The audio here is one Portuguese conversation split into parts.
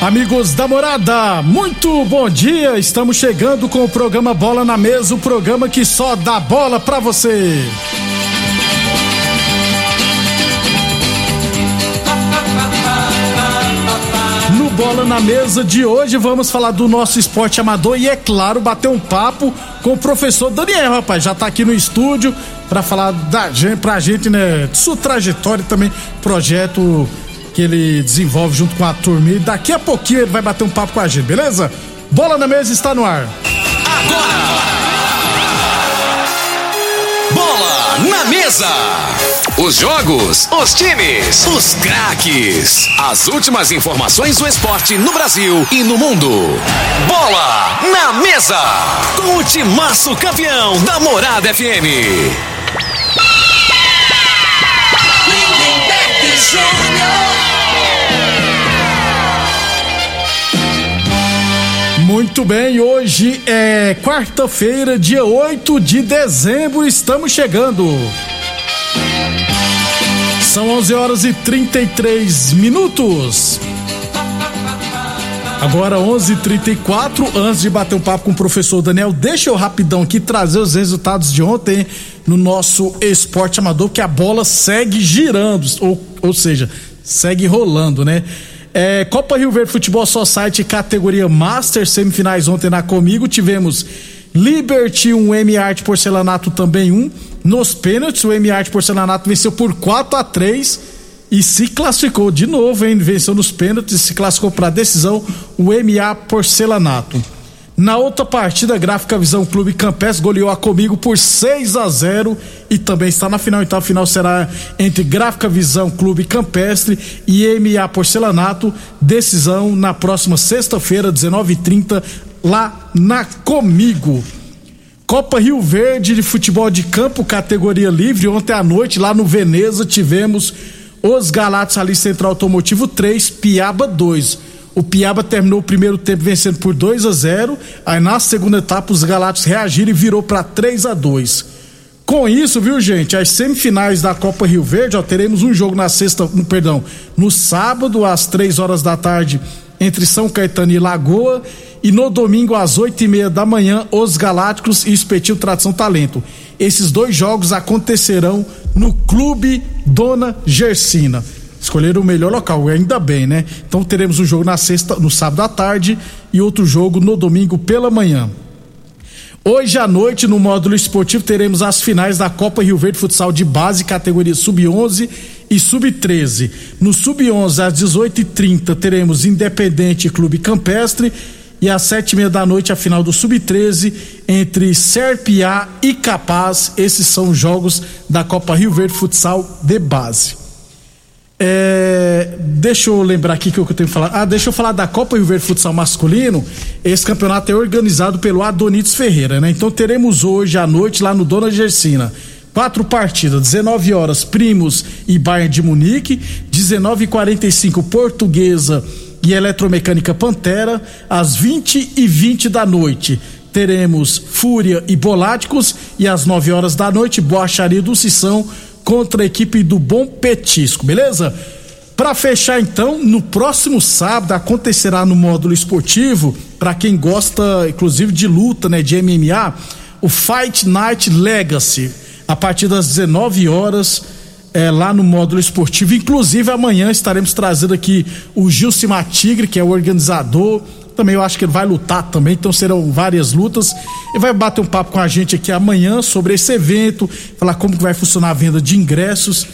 Amigos da morada, muito bom dia. Estamos chegando com o programa Bola na Mesa o programa que só dá bola pra você. No Bola na Mesa de hoje vamos falar do nosso esporte amador e, é claro, bater um papo com o professor Daniel, rapaz. Já tá aqui no estúdio para falar da gente, pra gente, né, sua trajetória e também projeto que ele desenvolve junto com a turma. E daqui a pouquinho ele vai bater um papo com a gente, beleza? Bola na Mesa está no ar. Bola na mesa. Os jogos, os times, os craques. As últimas informações do esporte no Brasil e no mundo. Bola na mesa. Com o timaço campeão da Morada FM. Lindenberg Muito bem, hoje é quarta-feira, dia 8 de dezembro, estamos chegando. São 11 horas e 33 minutos. Agora 11:34 antes de bater um papo com o professor Daniel, deixa eu rapidão aqui trazer os resultados de ontem no nosso esporte amador, que a bola segue girando, ou, ou seja, segue rolando, né? É, Copa Rio Verde Futebol Society categoria Master, semifinais ontem na Comigo, tivemos Liberty 1, M Art Porcelanato também um. Nos pênaltis, o M Art Porcelanato venceu por 4 a 3 e se classificou de novo, hein? Venceu nos pênaltis se classificou para a decisão o MA Porcelanato. Na outra partida, Gráfica Visão Clube Campestre goleou a Comigo por 6 a 0 e também está na final. Então a final será entre Gráfica Visão Clube Campestre e MA Porcelanato. Decisão na próxima sexta-feira, 19h30, lá na Comigo. Copa Rio Verde de futebol de campo, categoria livre. Ontem à noite, lá no Veneza, tivemos os Galatas ali Central Automotivo 3, Piaba 2. O Piaba terminou o primeiro tempo vencendo por 2 a 0. Aí na segunda etapa os Galatas reagiram e virou para 3 a 2. Com isso, viu, gente, as semifinais da Copa Rio Verde, ó, teremos um jogo na sexta, um, perdão, no sábado às três horas da tarde entre São Caetano e Lagoa e no domingo às oito e meia da manhã os Galácticos e Espetil Tradição Talento. Esses dois jogos acontecerão no Clube Dona Gersina. Escolheram o melhor local, ainda bem, né? Então teremos um jogo na sexta, no sábado à tarde e outro jogo no domingo pela manhã. Hoje à noite, no módulo esportivo, teremos as finais da Copa Rio Verde Futsal de base, categoria Sub-11 e Sub-13. No Sub-11, às 18h30, teremos Independente Clube Campestre. E às sete e meia da noite, a final do Sub-13, entre Serpiá e Capaz. Esses são os jogos da Copa Rio Verde Futsal de base. É, deixa eu lembrar aqui que eu tenho que falar. Ah, deixa eu falar da Copa Rio Verde Futsal Masculino. Esse campeonato é organizado pelo Adonites Ferreira, né? Então teremos hoje à noite lá no Dona Gersina. Quatro partidas, 19 horas, Primos e Bayern de Munique, 19 e 45 Portuguesa e Eletromecânica Pantera, às 20 e 20 da noite. Teremos Fúria e Boláticos e às 9 horas da noite, Boacharia do Sissão contra a equipe do Bom Petisco, beleza? Para fechar então, no próximo sábado acontecerá no módulo esportivo, para quem gosta inclusive de luta, né, de MMA, o Fight Night Legacy, a partir das 19 horas, é, lá no módulo esportivo. Inclusive amanhã estaremos trazendo aqui o Gilcimar Tigre, que é o organizador. Também eu acho que ele vai lutar também, então serão várias lutas. E vai bater um papo com a gente aqui amanhã sobre esse evento, falar como que vai funcionar a venda de ingressos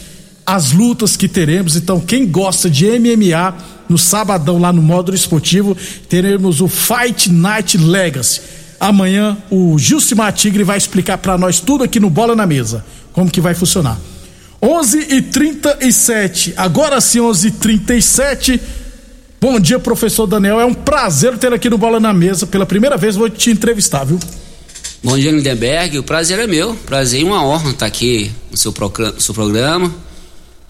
as lutas que teremos. Então, quem gosta de MMA, no sabadão lá no módulo esportivo, teremos o Fight Night Legacy. Amanhã o Gilcimar Tigre vai explicar para nós tudo aqui no Bola na Mesa, como que vai funcionar. 11 e 37 agora sim 11 e 37 Bom dia, professor Daniel. É um prazer ter aqui no Bola na Mesa. Pela primeira vez vou te entrevistar, viu? Bom dia, Lindenberg. O prazer é meu. Prazer e uma honra estar aqui no seu, programa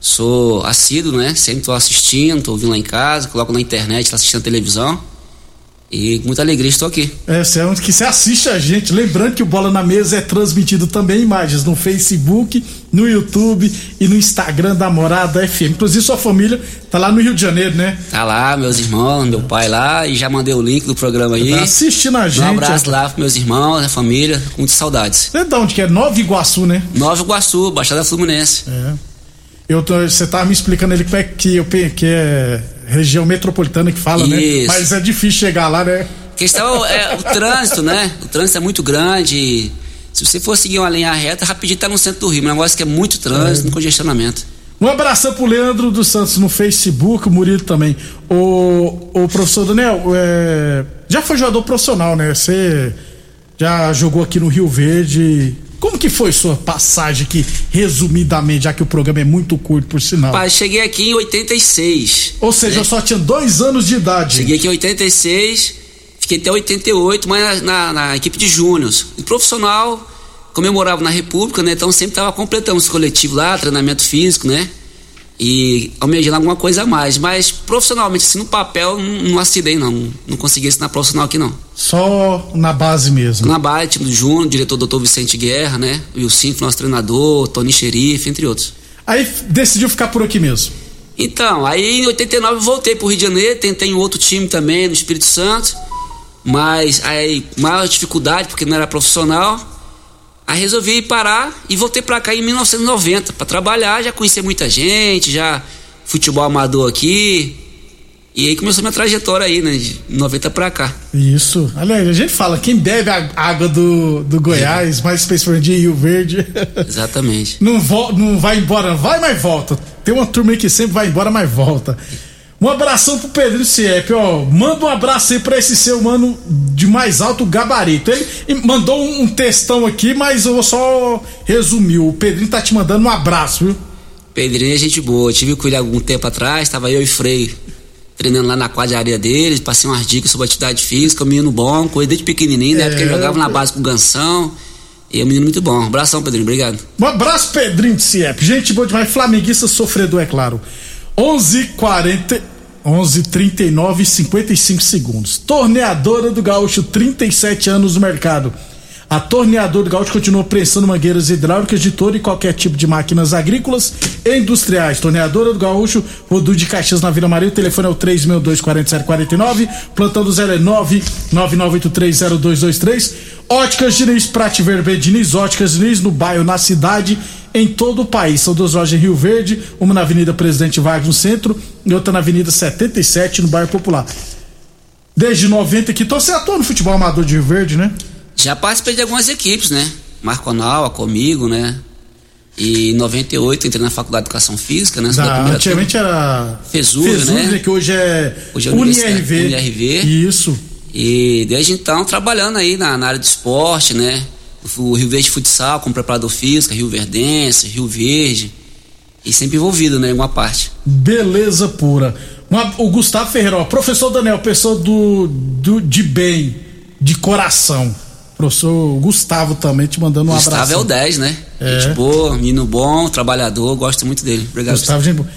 Sou assíduo, né? Sempre tô assistindo, tô ouvindo lá em casa, coloco na internet, tô assistindo a televisão. E com muita alegria estou aqui. É, você é um que você assiste a gente. Lembrando que o Bola na Mesa é transmitido também imagens no Facebook, no YouTube e no Instagram da Morada FM. Inclusive sua família tá lá no Rio de Janeiro, né? Tá lá, meus irmãos, meu pai lá, e já mandei o link do programa aí. Tá assistindo a gente. Um abraço lá pros meus irmãos, a família, com muitas saudades. Você é de onde que é? Nova Iguaçu, né? Nova Iguaçu, Baixada Fluminense. É. Eu tô, você tava me explicando ele que é, que, eu, que é região metropolitana que fala, né? Isso. né? Mas é difícil chegar lá, né? A questão é o trânsito, né? O trânsito é muito grande. Se você for seguir uma linha reta, rapidinho tá no centro do Rio. Um negócio que é muito trânsito, é. congestionamento. Um abração pro Leandro dos Santos no Facebook, o Murilo também. O, o professor Daniel, é, já foi jogador profissional, né? Você já jogou aqui no Rio Verde, como que foi sua passagem aqui, resumidamente, já que o programa é muito curto, por sinal? Pai, cheguei aqui em 86. Ou seja, né? eu só tinha dois anos de idade. Cheguei aqui em 86, fiquei até 88, mas na, na, na equipe de júniors. profissional, como eu morava na República, né? Então sempre tava completando os coletivos lá, treinamento físico, né? E almejando alguma coisa a mais. Mas profissionalmente, assim, no papel, não, não assinei, não. Não consegui assinar profissional aqui, não. Só na base mesmo? Na base, time do Júnior, diretor doutor Vicente Guerra, né? E o Cinco, nosso treinador, Tony Xerife, entre outros. Aí decidiu ficar por aqui mesmo? Então, aí em 89 eu voltei pro Rio de Janeiro, tentei em outro time também, no Espírito Santo. Mas aí, maior dificuldade, porque não era profissional. Aí resolvi parar e voltei para cá em 1990 para trabalhar, já conheci muita gente, já futebol amador aqui. E aí começou minha trajetória aí, né, de 90 para cá. Isso. Aliás, a gente fala, quem bebe a água do, do Goiás, é. mais especificamente Rio Verde. Exatamente. não, vo, não vai embora, vai, mas volta. Tem uma turma aí que sempre vai embora, mas volta. Um abração pro Pedro Ciep, ó. Manda um abraço aí pra esse seu mano de mais alto gabarito. Ele mandou um textão aqui, mas eu vou só resumir. O Pedrinho tá te mandando um abraço, viu? Pedrinho é gente boa. tive com ele algum tempo atrás, tava eu e Frei treinando lá na quadra de areia dele, passei umas dicas sobre atividade física, um menino bom, coisa desde pequenininho, né? Porque ele jogava na base com o Gansão. E é um menino muito bom. Um abração, Pedrinho. Obrigado. Um abraço, Pedrinho de Ciep. Gente boa demais. Flamenguista sofredor, é claro. 11:40 11:39 e 55 segundos. Torneadora do Gaúcho, 37 anos no mercado. A Torneadora do Gaúcho continua prestando mangueiras hidráulicas de todo e qualquer tipo de máquinas agrícolas e industriais. Torneadora do Gaúcho, Rodu de Caxias na Vila Maria. O telefone é o 3624749. Plantão do zero é 999830223. Óticas Diniz, Prate Vermelho Diniz, Óticas Diniz no bairro, na cidade em todo o país. São duas lojas em Rio Verde, uma na Avenida Presidente Vargas no centro e outra na Avenida 77 no bairro Popular. Desde 90 que então você atua no futebol amador de Rio Verde, né? Já participei de algumas equipes, né? Marconal, comigo, né? E em 98 entrei na Faculdade de Educação Física, né? Da, antigamente turma. era Fesúvio, né? Que hoje é, hoje é UNIRV. UNIRV. Isso. E desde então trabalhando aí na, na área de esporte, né? o Rio Verde Futsal como preparador físico, Rio Verdense, Rio Verde. E sempre envolvido, né, em alguma parte. Beleza pura. Uma, o Gustavo Ferreira, ó, professor Daniel, pessoa do, do, de bem, de coração. Professor Gustavo também te mandando um Gustavo abraço. Gustavo é o 10, né? É. Gente boa, menino bom, trabalhador, gosto muito dele. Obrigado. Gustavo, gente boa.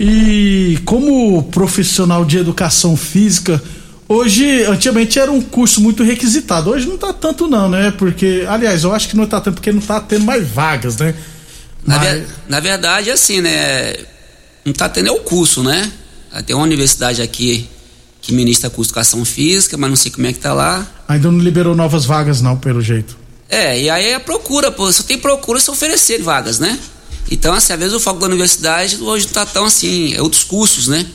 E como profissional de educação física, Hoje, antigamente era um curso muito requisitado. Hoje não tá tanto não, né? Porque, aliás, eu acho que não tá tanto porque não tá tendo mais vagas, né? Na, Mas... ver, na verdade, assim, né? não tá tendo é o curso, né? Tem uma universidade aqui que ministra curso de educação física, mas não sei como é que tá lá. Ainda não liberou novas vagas, não, pelo jeito. É, e aí a procura, pô, só tem procura se oferecer vagas, né? Então, assim, às vezes o foco da universidade hoje não tá tão assim, é outros cursos, né?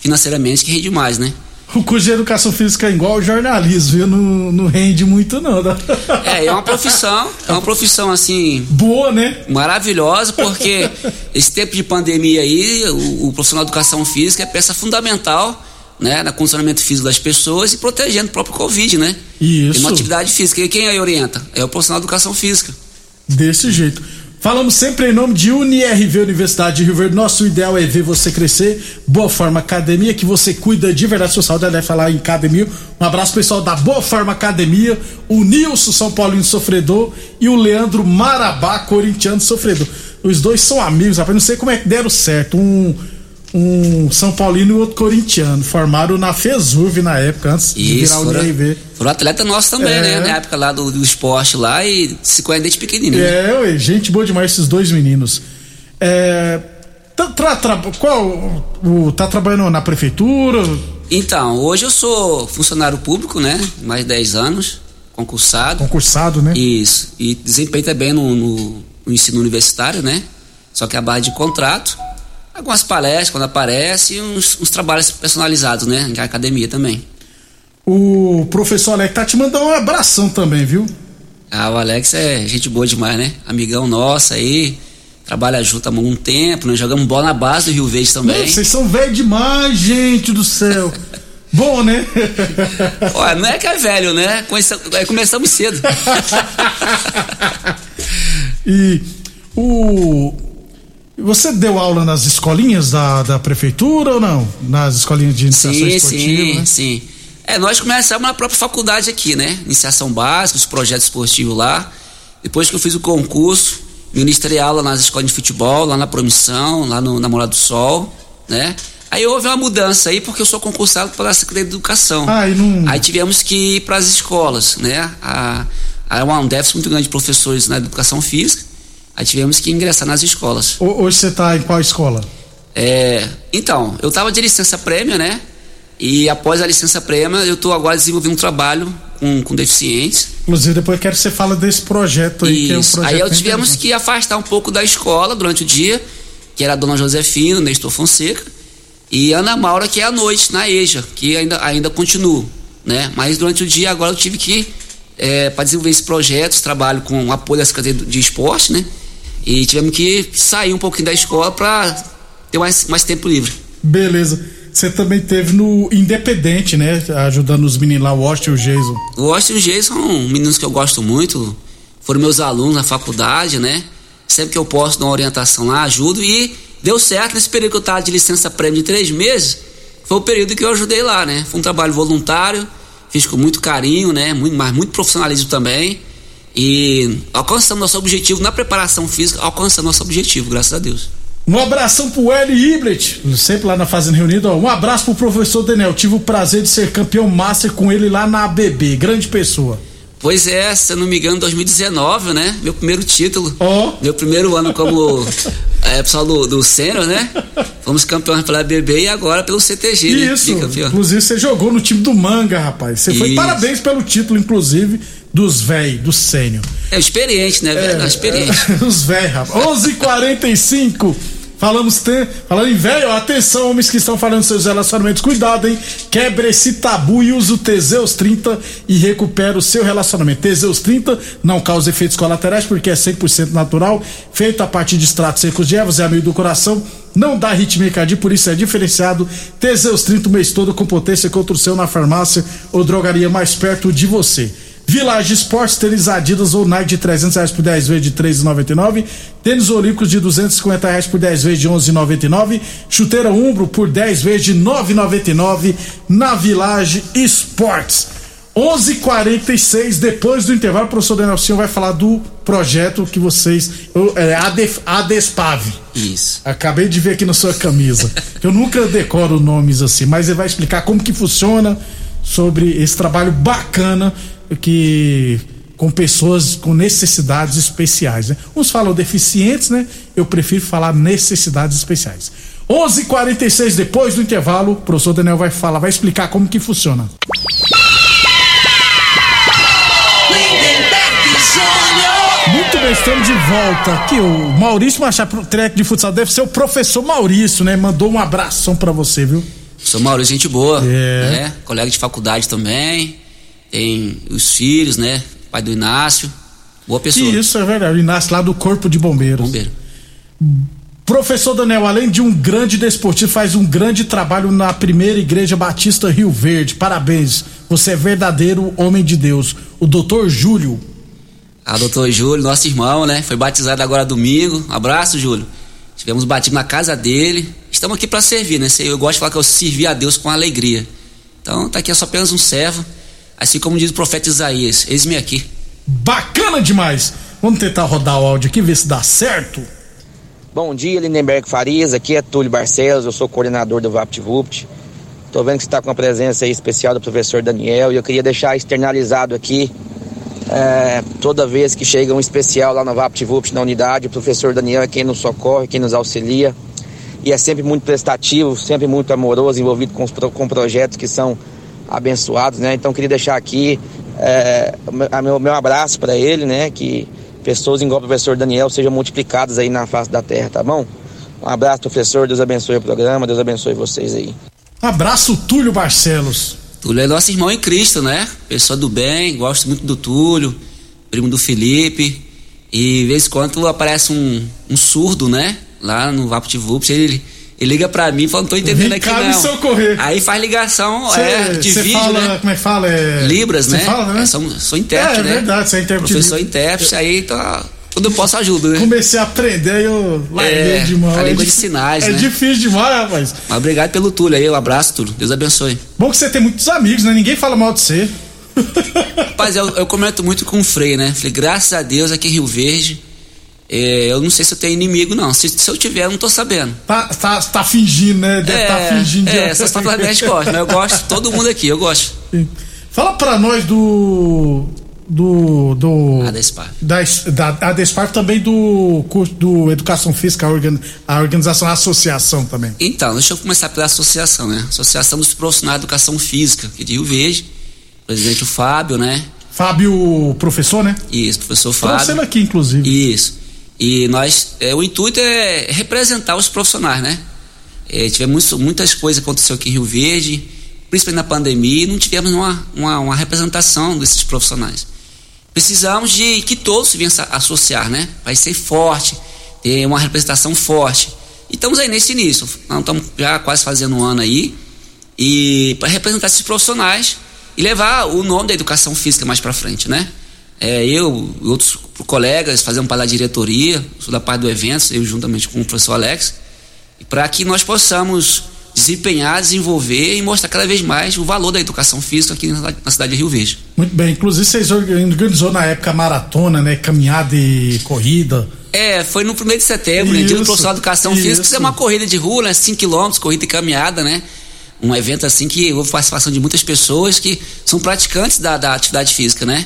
Financeiramente que rende mais, né? O curso de educação física é igual ao jornalismo, viu? Não, não rende muito, não. Tá? É, é uma profissão, é uma profissão assim. Boa, né? Maravilhosa, porque esse tempo de pandemia aí, o, o profissional de educação física é peça fundamental né, no condicionamento físico das pessoas e protegendo o próprio Covid, né? Isso. E uma atividade física. E quem aí orienta? É o profissional de educação física. Desse jeito. Falamos sempre em nome de UniRV Universidade de Rio Verde. Nosso ideal é ver você crescer. Boa Forma Academia, que você cuida de verdade sua saúde. Deve falar em academia. Um abraço pessoal da Boa Forma Academia. O Nilson São Paulino Sofredor e o Leandro Marabá, corintiano sofredor. Os dois são amigos, rapaz. Não sei como é que deram certo. Um um São Paulino e outro corintiano. Formaram na FESUV na época, antes Isso, de virar o foram, NRV. Foram atleta nosso também, É. né? Na época lá do, do esporte lá e se conhece desde pequenininho. né? É, ué, gente boa demais esses dois meninos. É, tá, tra- tra- qual, o, tá trabalhando na prefeitura? Então, hoje eu sou funcionário público, né? Mais de 10 anos, concursado. Concursado, né? Isso. E desempenho também no, no- no ensino universitário, né? Só que a base de contrato. Algumas palestras quando aparece e uns, uns trabalhos personalizados, né? Na academia também. O professor Alex tá te mandando um abração também, viu? Ah, o Alex é gente boa demais, né? Amigão nosso aí. Trabalha junto há algum tempo, nós jogamos bola na base do Rio Verde também. Vocês são velhos demais, gente do céu. Bom, né? Olha, não é que é velho, né? É, Começamos cedo. e o. Você deu aula nas escolinhas da, da prefeitura ou não? Nas escolinhas de iniciação sim, esportiva, sim, né? sim. É, nós começamos na própria faculdade aqui, né? Iniciação básica, os projetos esportivos lá. Depois que eu fiz o concurso, ministrei aula nas escolas de futebol, lá na Promissão, lá no Namorado do Sol, né? Aí houve uma mudança aí, porque eu sou concursado pela Secretaria de Educação. Ah, e não- Aí tivemos que ir para as escolas, né? Há há um déficit muito grande de professores na educação física. Aí tivemos que ingressar nas escolas. Ho- Hoje você tá em qual escola? É, então, eu estava de licença prêmia, né? E após a licença prêmia, eu estou agora desenvolvendo um trabalho com, com deficientes. Inclusive, depois eu quero que você fale desse projeto aí, que é um Isso. projeto. Aí eu tivemos que afastar um pouco da escola durante o dia, que era a dona Josefina, Nestor Fonseca, e Ana Maura, que é à noite, na EJA, que ainda, ainda continua, né? Mas durante o dia agora eu tive que, para desenvolver esse projeto, esse trabalho com o apoio da Secretaria de Esporte, né? E tivemos que sair um pouquinho da escola para ter mais, mais tempo livre. Beleza. Você também teve no Independente, né? Ajudando os meninos lá, o Washington e o Jason. O Austin e o Jason são meninos que eu gosto muito, foram meus alunos na faculdade, né? Sempre que eu posso dar uma orientação lá, ajudo e deu certo nesse período que eu estava de licença prêmio de três meses, foi o período que eu ajudei lá, né? Foi um trabalho voluntário, fiz com muito carinho, né? Muito, mas muito profissionalismo também. E alcançamos nosso objetivo na preparação física, alcançamos nosso objetivo, graças a Deus. Um abração pro Eli Iblet, sempre lá na Fazenda Reunida. Um abraço pro professor Daniel. Tive o prazer de ser campeão master com ele lá na ABB. Grande pessoa. Pois é, se eu não me engano, 2019, né? Meu primeiro título. Ó. Meu primeiro ano como é, pessoal do, do Sênior, né? Fomos campeões pela BB e agora pelo CTG, né? Isso. Inclusive, você jogou no time do Manga, rapaz. Você foi Isso. parabéns pelo título, inclusive, dos véi, do sênior. É experiente, né? velho? É, experiente. é, os véi, rapaz. 11:45 Falamos, tem, falando em velho, atenção, homens que estão falando seus relacionamentos, cuidado, hein? Quebre esse tabu e use o Teseus 30 e recupera o seu relacionamento. Teseus 30 não causa efeitos colaterais porque é 100% natural, feito a partir de extratos secos de ervas, é amigo do coração, não dá arritmia cardíaca, por isso é diferenciado. Teseus 30 o mês todo com potência contra o seu na farmácia ou drogaria mais perto de você. Village Sports, tênis Adidas ou Nike de 300 reais por 10 vezes de 3,99. Tênis Olímpicos de 250 reais por 10 vezes de 11,99. Chuteira Umbro por 10 vezes de 9,99 na Village Sports. 11:46 depois do intervalo, o professor Daniel Silva vai falar do projeto que vocês. É, ADEF, ADESPAV. Isso. Acabei de ver aqui na sua camisa. Eu nunca decoro nomes assim, mas ele vai explicar como que funciona sobre esse trabalho bacana que com pessoas com necessidades especiais, né? Uns falam deficientes, né? Eu prefiro falar necessidades especiais. 11:46 depois do intervalo, o professor Daniel vai falar, vai explicar como que funciona. Muito bem, estamos de volta aqui. O Maurício Machado, treco de futsal, deve ser o professor Maurício, né? Mandou um abração pra você, viu? Sou Maurício, gente boa. É. né? Colega de faculdade também. Tem os filhos, né? Pai do Inácio. Boa pessoa. Isso é verdade. O Inácio lá do Corpo de Bombeiros. Bombeiro. Professor Daniel, além de um grande desportivo, faz um grande trabalho na primeira igreja Batista Rio Verde. Parabéns. Você é verdadeiro homem de Deus. O doutor Júlio. A doutor Júlio, nosso irmão, né? Foi batizado agora domingo. Abraço, Júlio. Tivemos batido na casa dele. Estamos aqui para servir, né? Eu gosto de falar que eu servi a Deus com alegria. Então, tá aqui é só apenas um servo. Assim como diz o profeta Isaías: Eis-me aqui. Bacana demais. Vamos tentar rodar o áudio aqui, ver se dá certo. Bom dia, Lindenberg Farias. Aqui é Túlio Barcelos, eu sou coordenador do VaptVupt. Tô vendo que você está com uma presença aí especial do professor Daniel e eu queria deixar externalizado aqui. é, toda vez que chega um especial lá no VaptVupt na unidade, o professor Daniel é quem nos socorre, quem nos auxilia e é sempre muito prestativo, sempre muito amoroso, envolvido com, os com projetos que são abençoados, né? Então queria deixar aqui é, o meu- a meu, meu abraço para ele, né? Que pessoas igual o professor Daniel sejam multiplicadas aí na face da terra, tá bom? Um abraço, professor. Deus abençoe o programa, Deus abençoe vocês aí. Abraço, Túlio Barcelos. Túlio é nosso irmão em Cristo, né? Pessoa do bem, gosto muito do Túlio, primo do Felipe. E de vez em quando aparece um, um surdo, né? Lá no VaptVupt, ele, ele liga pra mim e fala, não tô entendendo Vem aqui cá me não. socorrer. Aí faz ligação, Cê- é, de vídeo, fala, né? como é que fala? É... Libras, né? fala, né? É, sou, sou intérprete, É, é né? verdade, você é intérprete Professor de- intérprete, aí tá, quando eu posso ajudo, né? Comecei a aprender aí eu larguei É, demais. a língua É de dif- sinais, É né? difícil demais, rapaz. Mas obrigado pelo Túlio aí, um abraço, Túlio. Deus abençoe. Bom que você tem muitos amigos, né? Ninguém fala mal de você. Rapaz, eu, eu comento muito com o Frei, né? Falei, graças a Deus aqui em Rio Verde, é, eu não sei se eu tenho inimigo, não. Se, se eu tiver, eu não tô sabendo. Tá, tá, tá fingindo, né? Deve estar é, fingindo. de- é, essas palavras a gente gosta, mas eu gosto, todo mundo aqui, eu gosto. Fala pra nós do. Do. do Adespar. Da, da Adespar também do curso do Educação Física, a, organ, a organização, a associação também. Então, deixa eu começar pela associação, né? Associação dos Profissionais de Educação Física, aqui de Rio Verde. Presidente o Fábio, né? Fábio, professor, né? Isso, professor Trouxe Fábio. aqui, inclusive. Isso. E nós, é, o intuito é representar os profissionais, né? É, tivemos muitas coisas que aconteceu aqui em Rio Verde, principalmente na pandemia, e não tivemos uma, uma, uma representação desses profissionais. Precisamos de que todos se venham associar, né? Vai ser forte, ter uma representação forte. E estamos aí nesse início. Estamos já quase fazendo um ano aí. E para representar esses profissionais e levar o nome da educação física mais para frente, né? É, eu e outros colegas fazemos parte da diretoria, sou da parte do evento, eu juntamente com o professor Alex, para que nós possamos desempenhar, desenvolver e mostrar cada vez mais o valor da educação física aqui na, cidade de Rio Verde. Muito bem. Inclusive, vocês organizou na época maratona, né? Caminhada e corrida. É, foi no 1 de setembro, né, dia do Isso, profissional de educação isso. física, isso é uma corrida de rua, né, 5 km, corrida e caminhada, né? Um evento assim que houve participação de muitas pessoas que são praticantes da, da atividade física, né?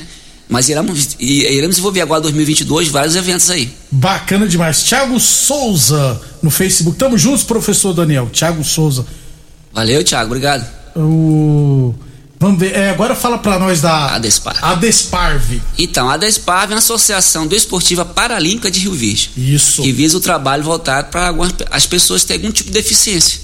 Mas iremos, e- iremos desenvolver agora 2022 vários eventos aí. Bacana demais. Thiago Souza no Facebook. Tamo juntos, professor Daniel. Thiago Souza. Valeu, Thiago, obrigado. O... Vamos ver. É, agora fala pra nós da. Adespar. Adesparve. Então, a DESPAV é uma associação desportiva paralímpica de Rio Verde. Isso. que visa o trabalho voltado para as pessoas que têm algum tipo de deficiência,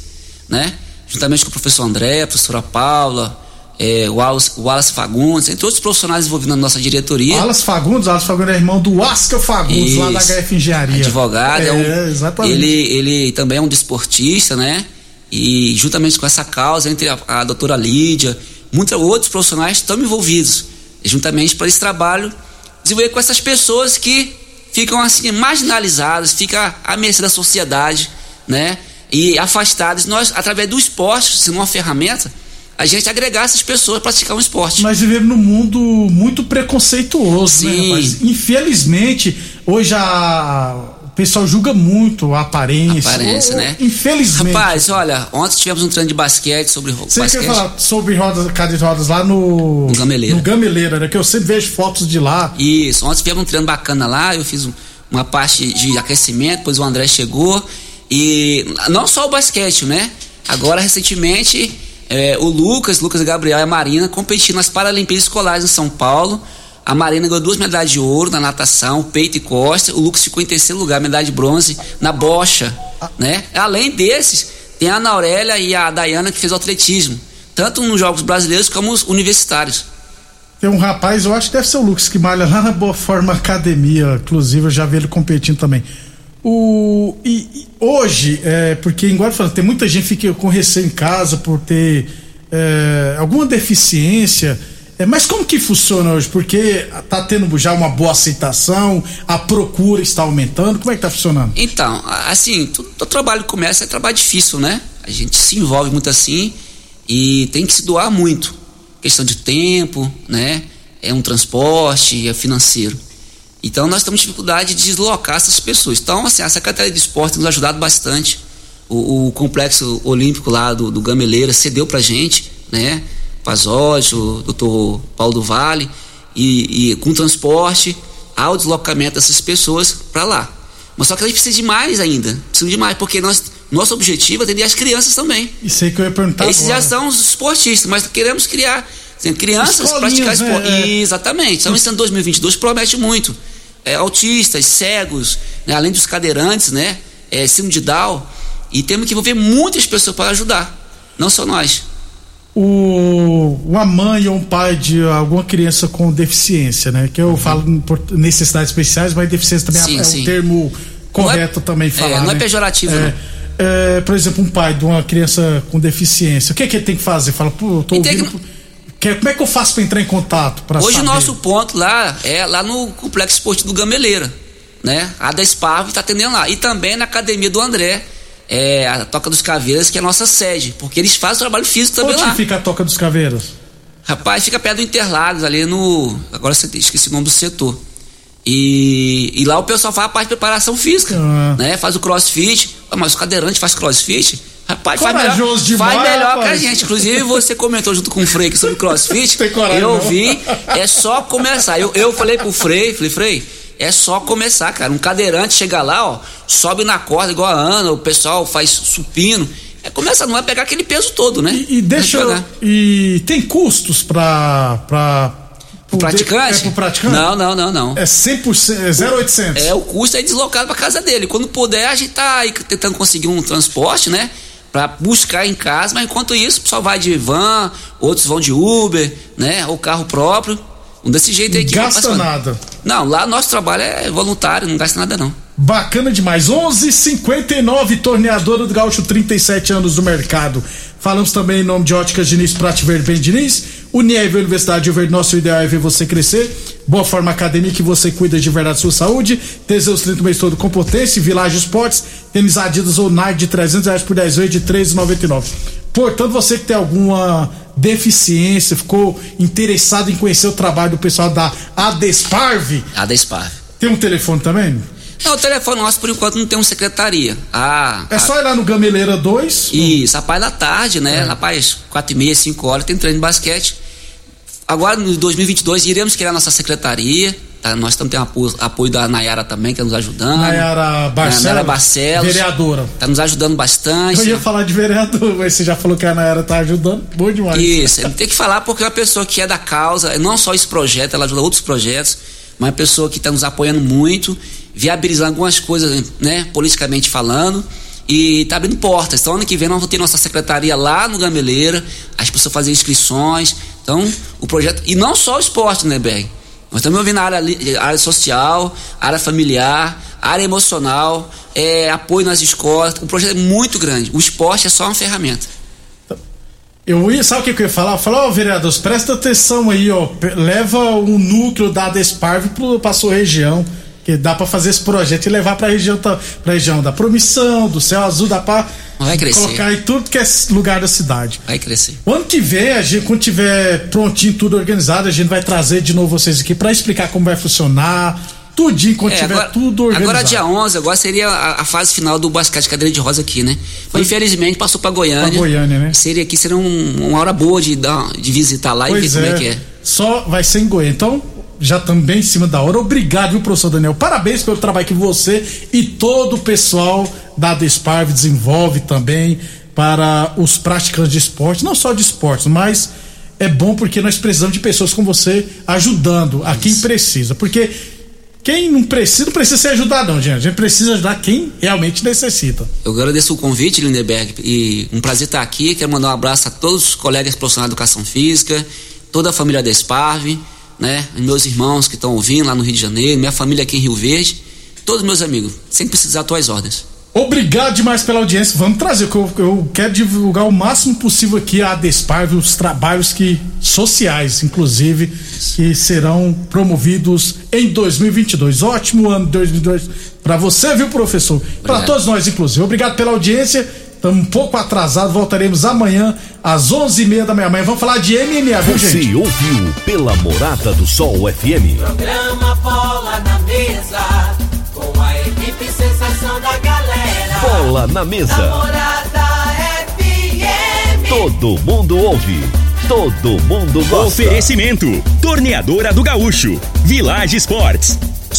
né? Juntamente com o professor André, a professora Paula, é, o Wallace, Wallace Fagundes, entre outros profissionais envolvidos na nossa diretoria. Alas Fagundes, Alas Fagundes é irmão do Asca Fagundes, lá da Isso. HF Engenharia. advogado, é, um, É, exatamente. ele, ele também é um desportista, né? E juntamente com essa causa, entre a, a doutora Lídia, muitos outros profissionais estão envolvidos, juntamente para esse trabalho, desenvolver com essas pessoas que ficam assim marginalizadas, ficam à mercê da sociedade, né? E afastadas. Nós, através do esporte, sendo uma ferramenta, a gente agregar essas pessoas a praticar um esporte. Nós vivemos num mundo muito preconceituoso, né, Sim. rapaz? Infelizmente, hoje a... o pessoal julga muito a aparência. Aparência, Ou- né? Infelizmente. Rapaz, olha, ontem tivemos um treino de basquete sobre Você basquete. quer falar sobre rodas, cadeira de rodas lá no. No Gameleira. No Gameleira, né? Que eu sempre vejo fotos de lá. Isso, ontem tivemos um treino bacana lá, eu fiz um- uma parte de aquecimento, depois o André chegou E não só o basquete, né? Agora, recentemente, é, o Lucas, Lucas Gabriel e a Marina competindo nas Paralimpíadas Escolares em São Paulo. A Marina ganhou duas medalhas de ouro na natação, peito e costa. O Lucas ficou em terceiro lugar, medalha de bronze na bocha, né? Além desses, tem a Ana Aurélia e a Dayana que fez o atletismo, tanto nos Jogos Brasileiros como os universitários. Tem um rapaz, eu acho que deve ser o Lucas, que malha lá na Boa Forma Academia, inclusive eu já vi ele competindo também. O, e, e hoje, é, porque igual eu tem muita gente que fica com receio em casa por ter é, alguma deficiência. É, mas como que funciona hoje? Porque tá tendo já uma boa aceitação, a procura está aumentando, como é que tá funcionando? Então, assim, todo trabalho que começa é trabalho difícil, né? A gente se envolve muito assim e tem que se doar muito. Questão de tempo, né? É um transporte, é financeiro. Então nós temos dificuldade de deslocar essas pessoas. Então, assim, a Secretaria de Esporte nos ajudado bastante. O, o complexo olímpico lá do, do Gameleira cedeu pra gente, né? Pazotti, o doutor Paulo do Vale, e, e com transporte ao deslocamento dessas pessoas para lá. Mas só que a gente precisa de mais ainda. Precisa de mais, porque nós, nosso objetivo é atender as crianças também. Isso aí que eu ia perguntar Esses agora. já são os esportistas, mas queremos criar assim, crianças praticar esporte. né? É. Exatamente. Estamos em 2022, promete muito. É, autistas, cegos, né, além dos cadeirantes, né? É, síndrome de Down. E temos que envolver muitas pessoas para ajudar. Não só nós. o, uma mãe ou um pai de alguma criança com deficiência, né? Que eu falo por necessidades especiais, mas deficiência também Sim, é sim. um termo correto Não é- também é, falar. não é né? pejorativo, É, não. é, por exemplo, um pai de uma criança com deficiência, o que é que ele tem que fazer? Fala, pô, eu tô Ele tem ouvindo. que- que- como é que eu faço para entrar em contato? Hoje o nosso ponto lá é lá no Complexo Esportivo do Gameleira, né? A da Sparv está atendendo lá. E também na Academia do André, é, a Toca dos Caveiras, que é a nossa sede. Porque eles fazem trabalho físico também Onde lá. fica a Toca dos Caveiras? Rapaz, fica perto do Interlagos, ali no. Agora você esqueci o nome do setor. E, e lá o pessoal faz a parte de preparação física, Ah. né? Faz o crossfit. Ah, Mas o cadeirante faz crossfit? Rapaz, faz melhor, demais, faz melhor que a rapaz. gente. Inclusive, você comentou junto com o Frei aqui sobre crossfit. Tem coragem, eu vi, é só começar. Eu, eu falei pro Frei, falei, Frei, é só começar, cara. Um cadeirante chega lá, ó, sobe na corda igual a Ana, o pessoal faz supino. É, começa, não vai pegar aquele peso todo, né? E, e deixa Vai eu. E tem custos pra. pra Pro praticante? É pro praticante? Não, não, não, não. É 100%, é 0,800. É, o custo é deslocado pra casa dele. Quando puder, a gente tá aí tentando conseguir um transporte, né? Pra buscar em casa, mas enquanto isso, o pessoal vai de van, outros vão de Uber, né? Ou carro próprio. Um desse jeito aí que Gasta nada. Não, lá nosso trabalho é voluntário, não gasta nada não. Bacana demais. 11:59 torneadora do Gaúcho, 37 anos no mercado. Falamos também em nome de Óticas Diniz, Prate Verde Bem Diniz. Unieve Universidade Verde, nosso ideal é ver você crescer. Boa Forma Academia, que você cuida de verdade da sua saúde. Teseus 30 mês todo com potência. Village Esportes, tênis Adidas ou Nike de 300 reais por 10 vezes de 13,99. Portanto, você que tem alguma deficiência, ficou interessado em conhecer o trabalho do pessoal da Adesparv, A da Sparv. tem um telefone também? Não, o telefone nosso, por enquanto, não tem uma secretaria. Ah, É só ir lá no Gameleira 2. Isso, rapaz, da tarde, né? Rapaz, quatro e meia, cinco horas, tem treino de basquete. Agora, no 2022, iremos criar nossa secretaria. Tá? Nós estamos tendo apoio, apoio da Nayara também, que está nos ajudando. Nayara Barcelos. Nayara Barcelos. Vereadora. Está nos ajudando bastante. Eu ia falar de vereador, mas você já falou que a Nayara tá ajudando. Bom demais. Isso, tem que falar porque é uma pessoa que é da causa, não só esse projeto, ela ajuda outros projetos, mas é uma pessoa que está nos apoiando muito, viabilizando algumas coisas, né, politicamente falando, e está abrindo portas. Então, ano que vem nós vamos ter nossa secretaria lá no Gameleira, as pessoas fazem inscrições. Então, o projeto. E não só o esporte, né, Berg? Nós estamos ouvindo a área, área social, área familiar, área emocional, é, apoio nas escolas. O projeto é muito grande. O esporte é só uma ferramenta. Eu ia, sabe o que eu ia falar? Eu falei, ó, vereadores, presta atenção aí, ó. Leva o núcleo da Desparv pro, pra sua região. Que dá pra fazer esse projeto e levar pra região, pra região da promissão, do céu azul, dá pra Vai crescer. colocar em tudo que é lugar da cidade. Vai crescer. O ano que vem, a gente, quando tiver prontinho, tudo organizado, a gente vai trazer de novo vocês aqui pra explicar como vai funcionar, tudinho, quando É, tiver agora, tudo organizado. agora dia 11, agora seria a, a fase final do basquete cadeira de rosa aqui, né? Mas infelizmente passou pra Goiânia. Pra Goiânia, né? Seria aqui, seria um- uma hora boa de, dar, de visitar lá e ver Pois como é. é que é. Só vai ser em Goiânia. Então, já também em cima da hora. Obrigado, viu, professor Daniel? Parabéns pelo trabalho que você e todo o pessoal da Desparve desenvolve também para os praticantes de esporte, não só de esportes, mas é bom porque nós precisamos de pessoas como você ajudando a quem precisa. Porque quem não precisa, não precisa ser ajudado, não, gente. A gente precisa ajudar quem realmente necessita. Eu agradeço o convite, Lindeberg, e um prazer estar aqui. Quero mandar um abraço a todos os colegas profissionais de educação física, toda a família da Esparve, né? Meus irmãos que estão ouvindo lá no Rio de Janeiro, minha família aqui em Rio Verde, todos meus amigos, sem precisar tuas ordens. Obrigado demais pela audiência. Vamos trazer, eu, eu quero divulgar o máximo possível aqui a Desparve, os trabalhos que sociais, inclusive, que serão promovidos em 2022. Ótimo ano 2022 para você, viu, professor? Para todos nós, inclusive. Obrigado pela audiência. Estamos um pouco atrasados, voltaremos amanhã às 11h30 da manhã. Vamos falar de MMA, viu, Você gente? ouviu pela Morada do Sol FM. Programa Bola na Mesa, com a equipe sensação da galera. Bola na mesa. Namorada FM. Todo mundo ouve. Todo mundo gosta. Oferecimento: Torneadora do Gaúcho, Village Sports,